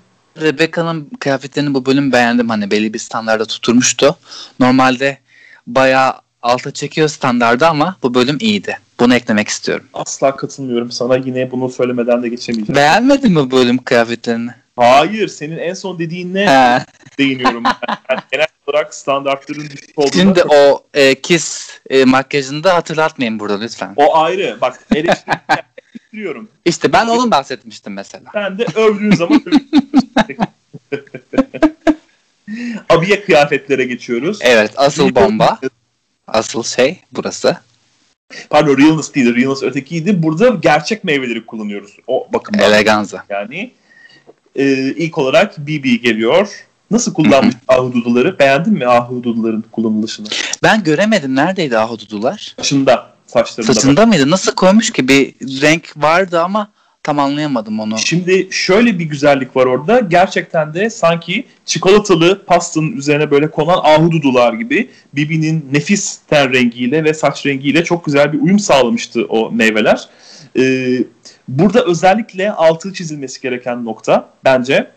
Rebecca'nın kıyafetlerini bu bölüm beğendim. Hani belli bir standarda tuturmuştu. Normalde bayağı alta çekiyor standarda ama bu bölüm iyiydi. Bunu eklemek istiyorum. Asla katılmıyorum sana. Yine bunu söylemeden de geçemeyeceğim. Beğenmedin mi bölüm kıyafetlerini? Hayır. Senin en son dediğin ne? Değiniyorum. *laughs* yani genel olarak standartların düşük olduğunu... Şimdi o e, Kiss e, makyajını da hatırlatmayın burada lütfen. O ayrı. Bak eleştiriyorum. *laughs* İşte ben onun bahsetmiştim mesela. Ben de övdüğün zaman *laughs* Abiye kıyafetlere geçiyoruz. Evet asıl bomba. Asıl şey burası. Pardon realness değil. Realness ötekiydi. Burada gerçek meyveleri kullanıyoruz. O bakımdan. Eleganza. Yani e, ilk olarak BB geliyor. Nasıl kullanmış ahududuları? Beğendin mi ahududuların kullanılışını? Ben göremedim. Neredeydi ahududular? Saçında. Saçlarında. Saçında bak. mıydı? Nasıl koymuş ki? Bir renk vardı ama tam anlayamadım onu. Şimdi şöyle bir güzellik var orada. Gerçekten de sanki çikolatalı pastanın üzerine böyle konan ahududular gibi Bibi'nin nefis ten rengiyle ve saç rengiyle çok güzel bir uyum sağlamıştı o meyveler. Ee, burada özellikle altı çizilmesi gereken nokta bence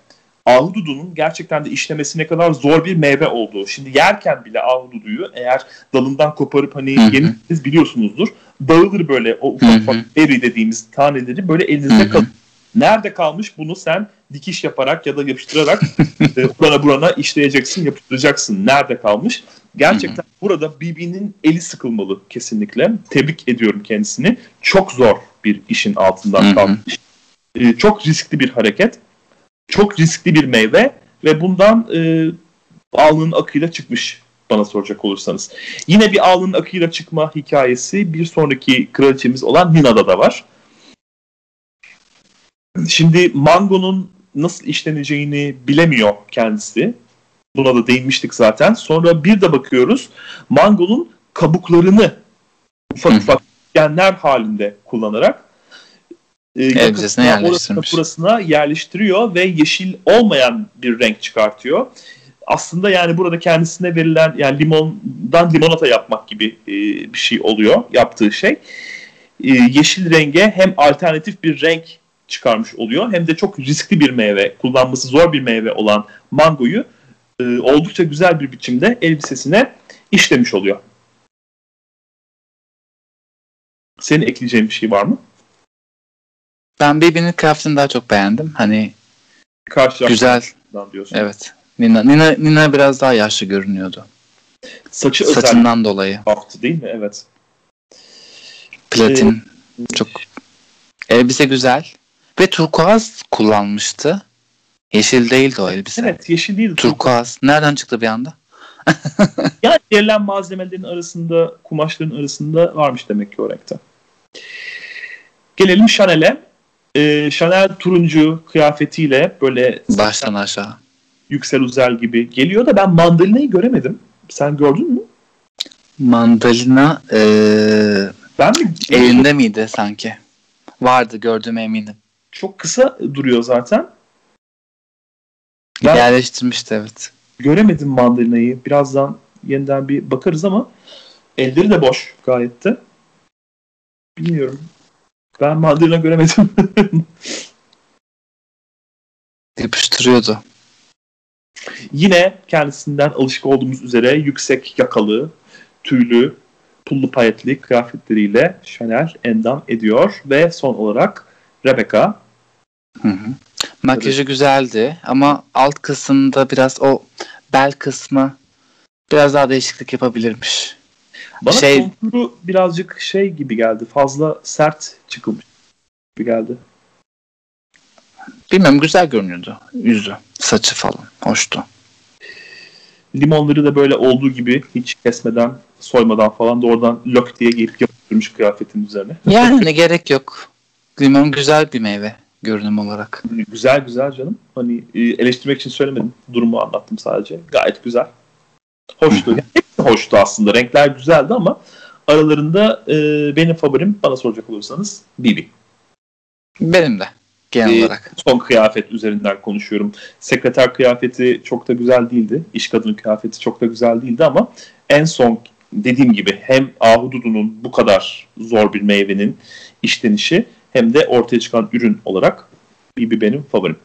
ahududunun gerçekten de işlemesi ne kadar zor bir meyve olduğu. Şimdi yerken bile ahududuyu eğer dalından koparıp hani yenirsiniz biliyorsunuzdur. Dağılır böyle o ufak ufak berry dediğimiz taneleri böyle elinizde kalır. Nerede kalmış bunu sen dikiş yaparak ya da yapıştırarak *laughs* e, burana burana işleyeceksin, yapıştıracaksın. Nerede kalmış? Gerçekten burada BB'nin eli sıkılmalı kesinlikle. Tebrik ediyorum kendisini. Çok zor bir işin altından kalmış. E, çok riskli bir hareket çok riskli bir meyve ve bundan e, alnının akıyla çıkmış bana soracak olursanız. Yine bir alnının akıyla çıkma hikayesi bir sonraki kraliçemiz olan Nina'da da var. Şimdi mangonun nasıl işleneceğini bilemiyor kendisi. Buna da değinmiştik zaten. Sonra bir de bakıyoruz mangonun kabuklarını ufak ufak genler halinde kullanarak e, elbisesine yerleştirmiş. Burasına yerleştiriyor ve yeşil olmayan bir renk çıkartıyor. Aslında yani burada kendisine verilen yani limondan limonata yapmak gibi e, bir şey oluyor yaptığı şey. E, yeşil renge hem alternatif bir renk çıkarmış oluyor hem de çok riskli bir meyve, kullanması zor bir meyve olan mangoyu e, oldukça güzel bir biçimde elbisesine işlemiş oluyor. Senin ekleyeceğin bir şey var mı? Ben Baby'nin kıyafetini daha çok beğendim. Hani güzel. Diyorsun. Evet. Nina, Nina, Nina biraz daha yaşlı görünüyordu. Saçı Saçından dolayı. Baktı değil mi? Evet. Platin. Ee, çok elbise güzel. Ve turkuaz kullanmıştı. Yeşil değildi o elbise. Evet yeşil değildi. Turkuaz. Nereden çıktı bir anda? *laughs* yani verilen malzemelerin arasında, kumaşların arasında varmış demek ki o renkte. Gelelim Chanel'e e, Chanel turuncu kıyafetiyle böyle baştan aşağı yüksel uzel gibi geliyor da ben mandalinayı göremedim. Sen gördün mü? Mandalina e, ben mi? Elinde miydi sanki? Vardı gördüğüm eminim. Çok kısa duruyor zaten. Ben Yerleştirmişti evet. Göremedim mandalinayı. Birazdan yeniden bir bakarız ama elleri de boş gayet de. Bilmiyorum. Ben mandalina göremedim. *laughs* Yapıştırıyordu. Yine kendisinden alışık olduğumuz üzere yüksek yakalı, tüylü, pullu payetli kıyafetleriyle Chanel endam ediyor. Ve son olarak Rebecca. Hı hı. Makyajı evet. güzeldi ama alt kısımda biraz o bel kısmı biraz daha değişiklik yapabilirmiş. Bana şey... konturu birazcık şey gibi geldi. Fazla sert çıkılmış gibi geldi. Bilmem güzel görünüyordu. Yüzü, saçı falan. Hoştu. Limonları da böyle olduğu gibi hiç kesmeden, soymadan falan doğrudan lök diye giyip yapıştırmış kıyafetin üzerine. Yani *laughs* gerek yok. Limon güzel bir meyve görünüm olarak. Güzel güzel canım. Hani e, eleştirmek için söylemedim. Durumu anlattım sadece. Gayet güzel. Hoştu. *laughs* hepsi hoştu aslında. Renkler güzeldi ama aralarında e, benim favorim bana soracak olursanız Bibi. Benim de genel e, olarak. Son kıyafet üzerinden konuşuyorum. Sekreter kıyafeti çok da güzel değildi. İş kadını kıyafeti çok da güzel değildi ama en son dediğim gibi hem ahududu'nun bu kadar zor bir meyvenin işlenişi hem de ortaya çıkan ürün olarak Bibi benim favorim.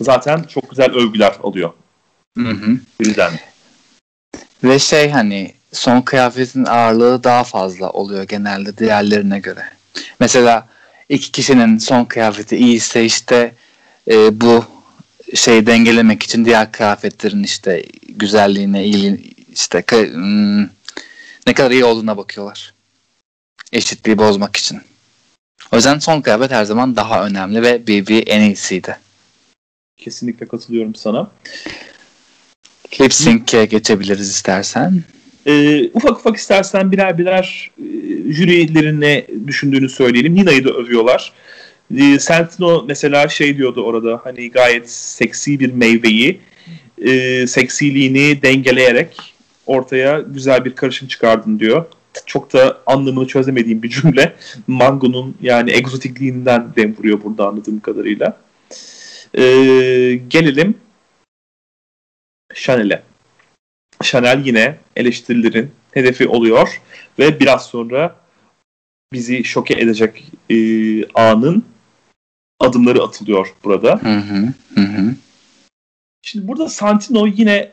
Zaten çok güzel övgüler alıyor. Hı hı. Birden. Ve şey hani son kıyafetin ağırlığı daha fazla oluyor genelde diğerlerine göre. Mesela iki kişinin son kıyafeti iyiyse işte e, bu şeyi dengelemek için diğer kıyafetlerin işte güzelliğine, iyiliğine işte hmm, ne kadar iyi olduğuna bakıyorlar. Eşitliği bozmak için. O yüzden son kıyafet her zaman daha önemli ve BB en iyisiydi. Kesinlikle katılıyorum sana. Lip Sync'e geçebiliriz istersen. Ee, ufak ufak istersen birer birer e, jürilerin ne düşündüğünü söyleyelim. Nina'yı da övüyorlar. E, Sentino mesela şey diyordu orada hani gayet seksi bir meyveyi e, seksiliğini dengeleyerek ortaya güzel bir karışım çıkardın diyor. Çok da anlamını çözemediğim bir cümle. *laughs* Mango'nun yani egzotikliğinden dem vuruyor burada anladığım kadarıyla. E, gelelim Chanel'e. Chanel yine eleştirilerin hedefi oluyor ve biraz sonra bizi şoke edecek e, anın adımları atılıyor burada. Hı hı, hı. Şimdi burada Santino yine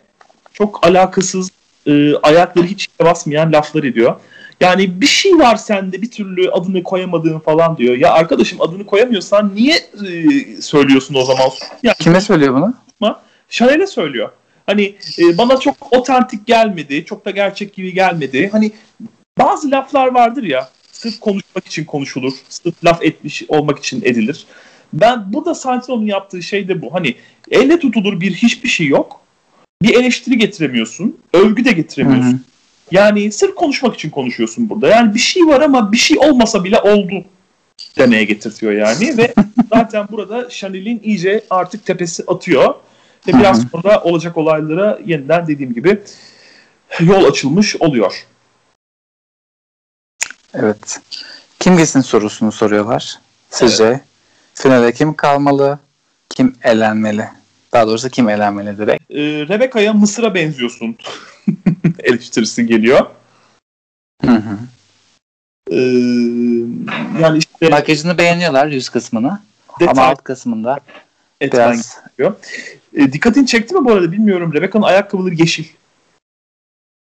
çok alakasız e, ayakları hiç basmayan laflar ediyor. Yani bir şey var sende bir türlü adını koyamadığın falan diyor. Ya arkadaşım adını koyamıyorsan niye e, söylüyorsun o zaman? Yani, Kime söylüyor bunu? Chanel'e söylüyor. Hani e, bana çok otantik gelmedi, çok da gerçek gibi gelmedi. Hani bazı laflar vardır ya, sırf konuşmak için konuşulur, sırf laf etmiş olmak için edilir. Ben burada Santino'nun yaptığı şey de bu. Hani elle tutulur bir hiçbir şey yok. Bir eleştiri getiremiyorsun, övgü de getiremiyorsun. Hı hı. Yani sırf konuşmak için konuşuyorsun burada. Yani bir şey var ama bir şey olmasa bile oldu demeye getirtiyor yani ve *laughs* zaten burada Chanel'in iyice artık tepesi atıyor. Ve biraz sonra olacak olaylara yeniden dediğim gibi yol açılmış oluyor. Evet. Kim gitsin sorusunu soruyorlar. Sizce evet. finale kim kalmalı, kim elenmeli? Daha doğrusu kim elenmeli direkt? Ee, Rebecca'ya Mısır'a benziyorsun *laughs* eleştirisi geliyor. Hı hı. Ee, yani işte makyajını beğeniyorlar yüz kısmını. Detay, ama alt kısmında biraz gerekiyor. E, dikkatini çekti mi bu arada bilmiyorum. Rebecca'nın ayakkabıları yeşil.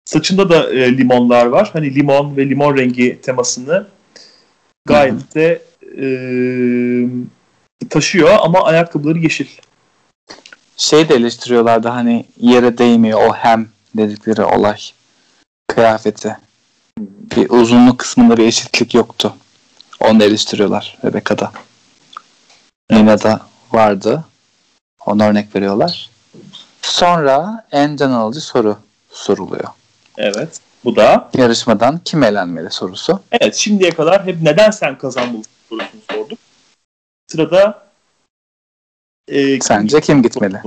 Saçında da e, limonlar var. Hani limon ve limon rengi temasını gayet Hı-hı. de e, taşıyor ama ayakkabıları yeşil. Şey de eleştiriyorlardı hani yere değmiyor o hem dedikleri olay. Kıyafeti. Bir uzunluk kısmında bir eşitlik yoktu. Onu eleştiriyorlar Rebecca'da. Nina'da vardı. Ona örnek veriyorlar. Sonra en can alıcı soru soruluyor. Evet. Bu da yarışmadan kim elenmeli sorusu. Evet. Şimdiye kadar hep neden sen kazanmalısın sorusunu sorduk. Sırada e, sence kim gitmeli?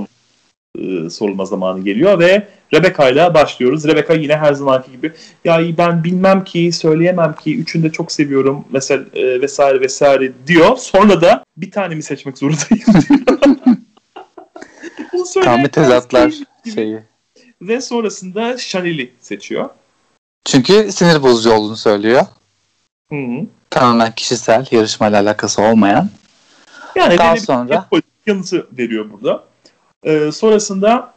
E, sorulma zamanı geliyor ve Rebecca ile başlıyoruz. Rebecca yine her zamanki gibi ya ben bilmem ki söyleyemem ki üçünü de çok seviyorum mesela e, vesaire vesaire diyor. Sonra da bir tane mi seçmek zorundayım diyor. *laughs* Tam bir tezatlar şeyi. Ve sonrasında Chanel'i seçiyor. Çünkü sinir bozucu olduğunu söylüyor. Hı hı. Tamamen kişisel, yarışmayla alakası olmayan. Yani Daha sonra yanıtı veriyor burada. Ee, sonrasında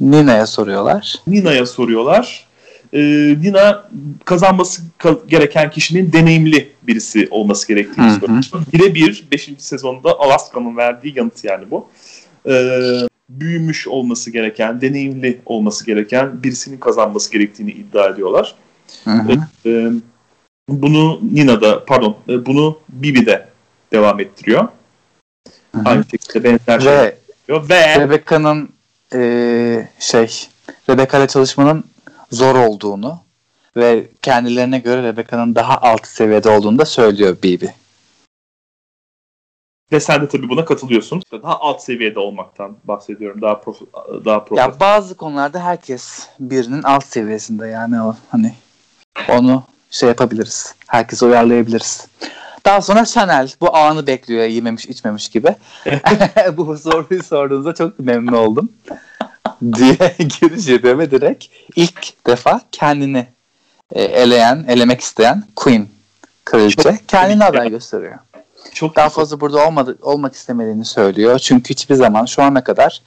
Nina'ya soruyorlar. Nina'ya soruyorlar. Ee, Nina kazanması gereken kişinin deneyimli birisi olması gerektiğini söylüyor. Birebir 5. sezonda Alaska'nın verdiği yanıt yani bu. Ee, büyümüş olması gereken, deneyimli olması gereken birisinin kazanması gerektiğini iddia ediyorlar. Hı hı. Ee, bunu Nina'da, pardon, e, bunu Bibi'de devam ettiriyor. Hı hı. Aynı şekilde benzer şey yapıyor. Ve Rebecca'nın e, şey, Rebecca ile çalışmanın zor olduğunu ve kendilerine göre Rebecca'nın daha alt seviyede olduğunu da söylüyor Bibi. Ve sen de tabii buna katılıyorsun. Daha alt seviyede olmaktan bahsediyorum. Daha prof daha prof. Ya bazı konularda herkes birinin alt seviyesinde yani o hani onu şey yapabiliriz. Herkese uyarlayabiliriz. Daha sonra Chanel bu anı bekliyor yememiş içmemiş gibi. *laughs* *laughs* bu soruyu sorduğunuzda çok memnun oldum. *laughs* diye giriş yapıyor ve direkt ilk defa kendini e, eleyen, elemek isteyen Queen kraliçe kendini aday gösteriyor. Çok Daha fazla burada olmadı, olmak istemediğini söylüyor. Çünkü hiçbir zaman şu ana kadar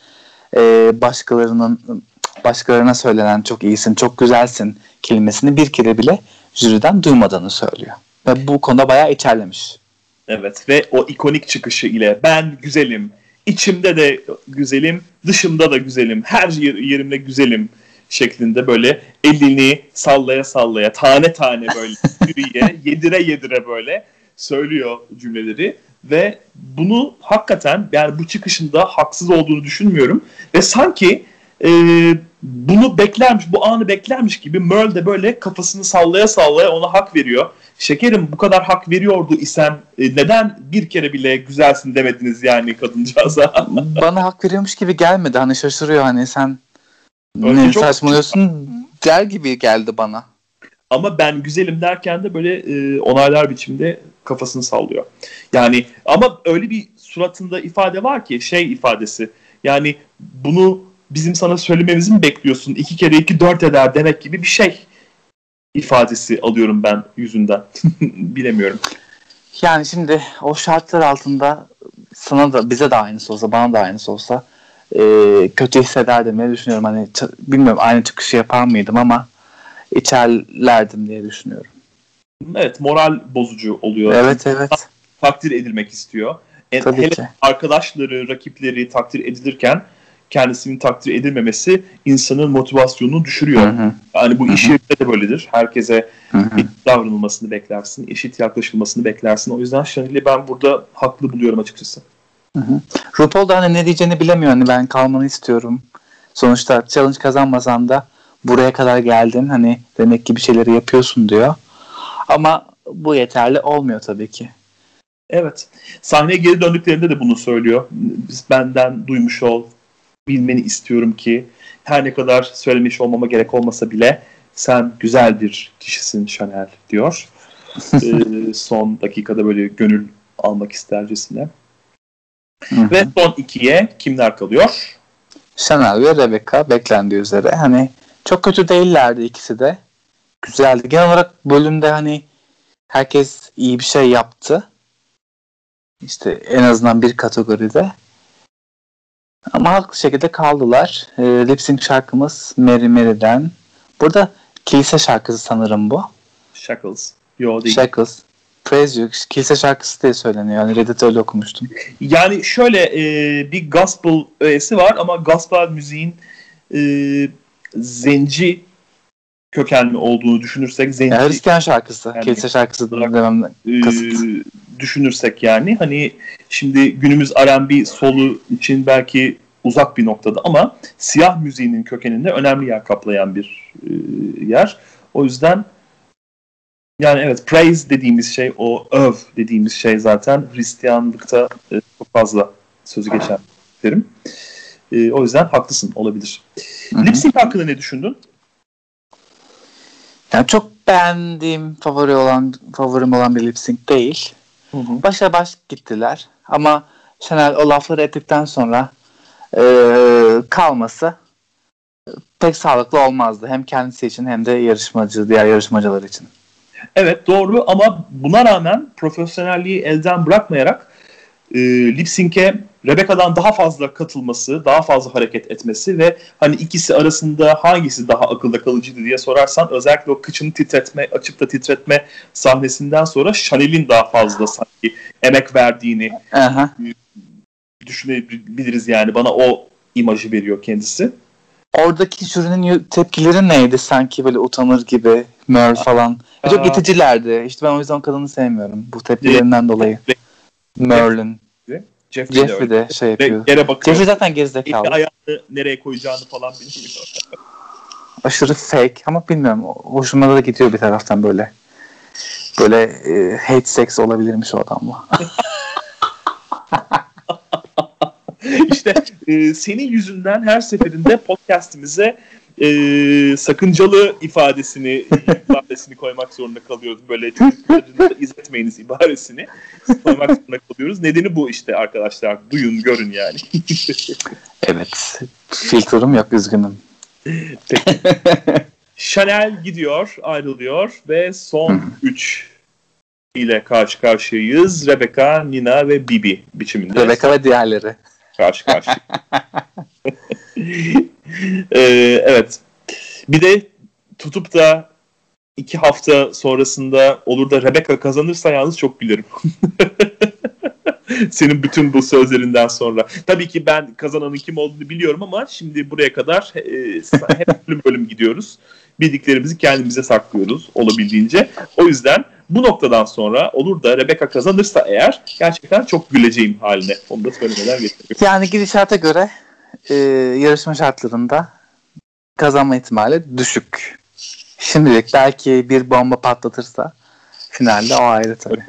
e, başkalarının başkalarına söylenen çok iyisin, çok güzelsin kelimesini bir kere bile jüriden duymadığını söylüyor. Ve bu konuda bayağı içerlemiş. Evet ve o ikonik çıkışı ile ben güzelim, içimde de güzelim, dışımda da güzelim, her yerimde güzelim şeklinde böyle elini sallaya sallaya, tane tane böyle *laughs* yürüye, yedire yedire böyle söylüyor cümleleri ve bunu hakikaten yani bu çıkışında haksız olduğunu düşünmüyorum ve sanki e, bunu beklermiş, bu anı beklermiş gibi Merle de böyle kafasını sallaya sallaya ona hak veriyor. Şekerim bu kadar hak veriyordu isem e, neden bir kere bile güzelsin demediniz yani kadıncağıza? *laughs* Bana hak veriyormuş gibi gelmedi. Hani şaşırıyor hani sen Öyle ne saçmalıyorsun der gibi geldi bana. Ama ben güzelim derken de böyle e, onaylar biçimde kafasını sallıyor. Yani ama öyle bir suratında ifade var ki şey ifadesi. Yani bunu bizim sana söylememizi mi bekliyorsun? İki kere iki dört eder demek gibi bir şey ifadesi alıyorum ben yüzünden. *laughs* Bilemiyorum. Yani şimdi o şartlar altında sana da bize de aynısı olsa bana da aynısı olsa e, kötü hissederdim diye düşünüyorum. Hani bilmiyorum aynı çıkışı yapar mıydım ama içerlerdim diye düşünüyorum. Evet moral bozucu oluyor. Evet evet. Takdir edilmek istiyor. E, Tabii hele ki. arkadaşları, rakipleri takdir edilirken kendisinin takdir edilmemesi insanın motivasyonunu düşürüyor. Hı hı. Yani bu hı hı. iş yerinde de böyledir. Herkese hı hı. davranılmasını beklersin, eşit yaklaşılmasını beklersin. O yüzden Chanel'i ben burada haklı buluyorum açıkçası. Hı hı. RuPaul da hani ne diyeceğini bilemiyor. Hani ben kalmanı istiyorum. Sonuçta challenge kazanmasan da buraya kadar geldin. Hani demek ki bir şeyleri yapıyorsun diyor. Ama bu yeterli olmuyor tabii ki. Evet. Sahneye geri döndüklerinde de bunu söylüyor. Benden duymuş ol, bilmeni istiyorum ki her ne kadar söylemiş olmama gerek olmasa bile sen güzel bir kişisin Chanel diyor. *laughs* ee, son dakikada böyle gönül almak istercesine. Ve son ikiye kimler kalıyor? Chanel ve Rebecca beklendiği üzere. Hani çok kötü değillerdi ikisi de. Güzeldi. Genel olarak bölümde hani herkes iyi bir şey yaptı. İşte en azından bir kategoride. Ama haklı şekilde kaldılar. E, lip sync şarkımız Mary Mary'den. Burada kilise şarkısı sanırım bu. Shackles. Yo değil. Shackles. Praise You. Kilise şarkısı diye söyleniyor. Yani Reddit öyle okumuştum. Yani şöyle e, bir gospel öğesi var ama gospel müziğin e, zenci kökenli olduğunu düşünürsek zenci yani Hristiyan şarkısı, yani, kilise şarkısı demem e, kasıt. E, düşünürsek yani hani şimdi günümüz R&B solu için belki uzak bir noktada ama siyah müziğinin kökeninde önemli yer kaplayan bir e, yer. O yüzden yani evet praise dediğimiz şey o öv dediğimiz şey zaten Hristiyanlıkta e, çok fazla sözü geçen derim. E, o yüzden haklısın olabilir. Lip sync hakkında ne düşündün? Yani çok beğendiğim favori olan favorim olan bir lip sync değil. Hı hı. Başa baş gittiler. Ama Chanel o lafları ettikten sonra e, kalması pek sağlıklı olmazdı. Hem kendisi için hem de yarışmacı, diğer yarışmacılar için. Evet doğru ama buna rağmen profesyonelliği elden bırakmayarak e, lip sync'e Rebecca'dan daha fazla katılması, daha fazla hareket etmesi ve hani ikisi arasında hangisi daha akılda kalıcıydı diye sorarsan özellikle o kıçını titretme, açıp da titretme sahnesinden sonra Chanel'in daha fazla sanki emek verdiğini Aha. düşünebiliriz yani. Bana o imajı veriyor kendisi. Oradaki jürinin tepkileri neydi sanki böyle utanır gibi Merl falan. Aa. Çok iticilerdi. İşte ben o yüzden kadını sevmiyorum bu tepkilerinden dolayı. Merlin. Jeffrey, Jeffrey de, de şey yapıyor. Yere bakıyor. Jeffrey zaten gerizekalı. ayağını nereye koyacağını falan bilmiyor. Aşırı fake ama bilmiyorum. Hoşuma da gidiyor bir taraftan böyle. Böyle e, hate sex olabilirmiş o adamla. *laughs* İşte e, senin yüzünden her seferinde podcastimize e, sakıncalı ifadesini ifadesini koymak zorunda kalıyoruz. Böyle çocuklarınızı izletmeyiniz ibaresini koymak zorunda kalıyoruz. Nedeni bu işte arkadaşlar. Duyun, görün yani. *laughs* evet. Filtrum yok üzgünüm. Peki. Chanel gidiyor, ayrılıyor ve son 3 ile karşı karşıyayız. Rebecca, Nina ve Bibi biçiminde. Rebecca ve diğerleri. Karşı karşı. *laughs* ee, evet. Bir de tutup da iki hafta sonrasında olur da Rebecca kazanırsa yalnız çok gülerim. *laughs* Senin bütün bu sözlerinden sonra. Tabii ki ben kazananın kim olduğunu biliyorum ama şimdi buraya kadar e, hep *laughs* bölüm bölüm gidiyoruz. Bildiklerimizi kendimize saklıyoruz olabildiğince. O yüzden bu noktadan sonra olur da Rebecca kazanırsa eğer gerçekten çok güleceğim haline. Onu da söylemeden getiriyorum. Yani gidişata göre e, yarışma şartlarında kazanma ihtimali düşük. Şimdilik belki bir bomba patlatırsa finalde o ayrı tabii.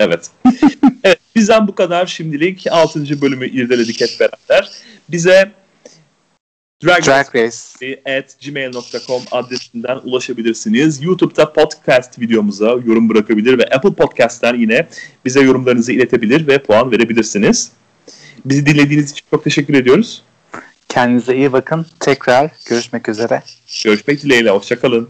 Evet. *laughs* evet. Bizden bu kadar şimdilik. 6. bölümü irdeledik hep beraber. Bize Drag, Drag Race at gmail.com adresinden ulaşabilirsiniz. YouTube'da podcast videomuza yorum bırakabilir ve Apple Podcast'ten yine bize yorumlarınızı iletebilir ve puan verebilirsiniz. Bizi dinlediğiniz için çok teşekkür ediyoruz. Kendinize iyi bakın. Tekrar görüşmek üzere. Görüşmek dileğiyle. Hoşçakalın.